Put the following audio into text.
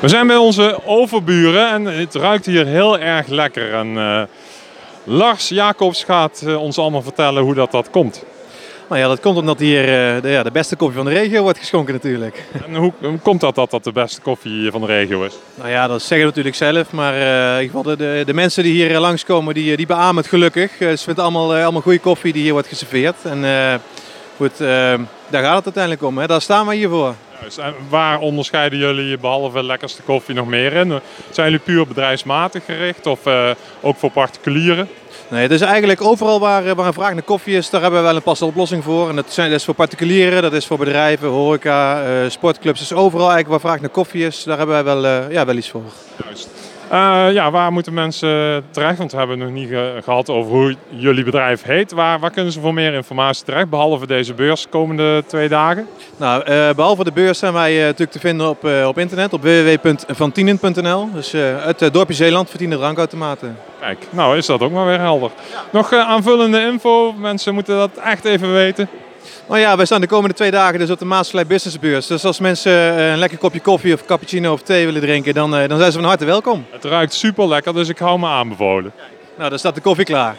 We zijn bij onze overburen en het ruikt hier heel erg lekker. En eh, Lars Jacobs gaat eh, ons allemaal vertellen hoe dat, dat komt. Nou ja, dat komt omdat hier eh, de, ja, de beste koffie van de regio wordt geschonken natuurlijk. En hoe, hoe komt dat dat dat de beste koffie van de regio is? Nou ja, dat zeggen we natuurlijk zelf, maar geval de, de, de mensen die hier langskomen, die, die beamen het gelukkig. Ze vinden allemaal, allemaal goede koffie die hier wordt geserveerd. En goed, daar gaat het uiteindelijk om. Hè. Daar staan we hier voor. Juist. En waar onderscheiden jullie behalve lekkerste koffie nog meer in? Zijn jullie puur bedrijfsmatig gericht of eh, ook voor particulieren? Nee, het is eigenlijk overal waar, eh, waar een vraag naar koffie is, daar hebben we wel een passende oplossing voor. En dat, zijn, dat is voor particulieren, dat is voor bedrijven, horeca, eh, sportclubs. Dus overal eigenlijk waar vraag naar koffie is, daar hebben wij wel, ja, wel iets voor. Juist. Eh, ja, waar moeten mensen terecht? Want we hebben het nog niet ge- gehad over hoe jullie bedrijf heet. Waar, waar kunnen ze voor meer informatie terecht, behalve deze beurs komende twee dagen? Nou, eh, behalve de beurs zijn wij eh, natuurlijk te vinden op, op internet, op www.vantienen.nl. Dus eh, het dorpje Zeeland verdienen drankautomaten. Kijk, nou is dat ook maar weer helder. Nog aanvullende info, mensen moeten dat echt even weten. Nou ja, wij staan de komende twee dagen dus op de Maasvlei Businessbeurs. Dus als mensen eh, een lekker kopje koffie of cappuccino of thee willen drinken, dan, eh, dan zijn ze van harte welkom. Het ruikt super lekker, dus ik hou me aanbevolen. Nou, dan staat de koffie klaar.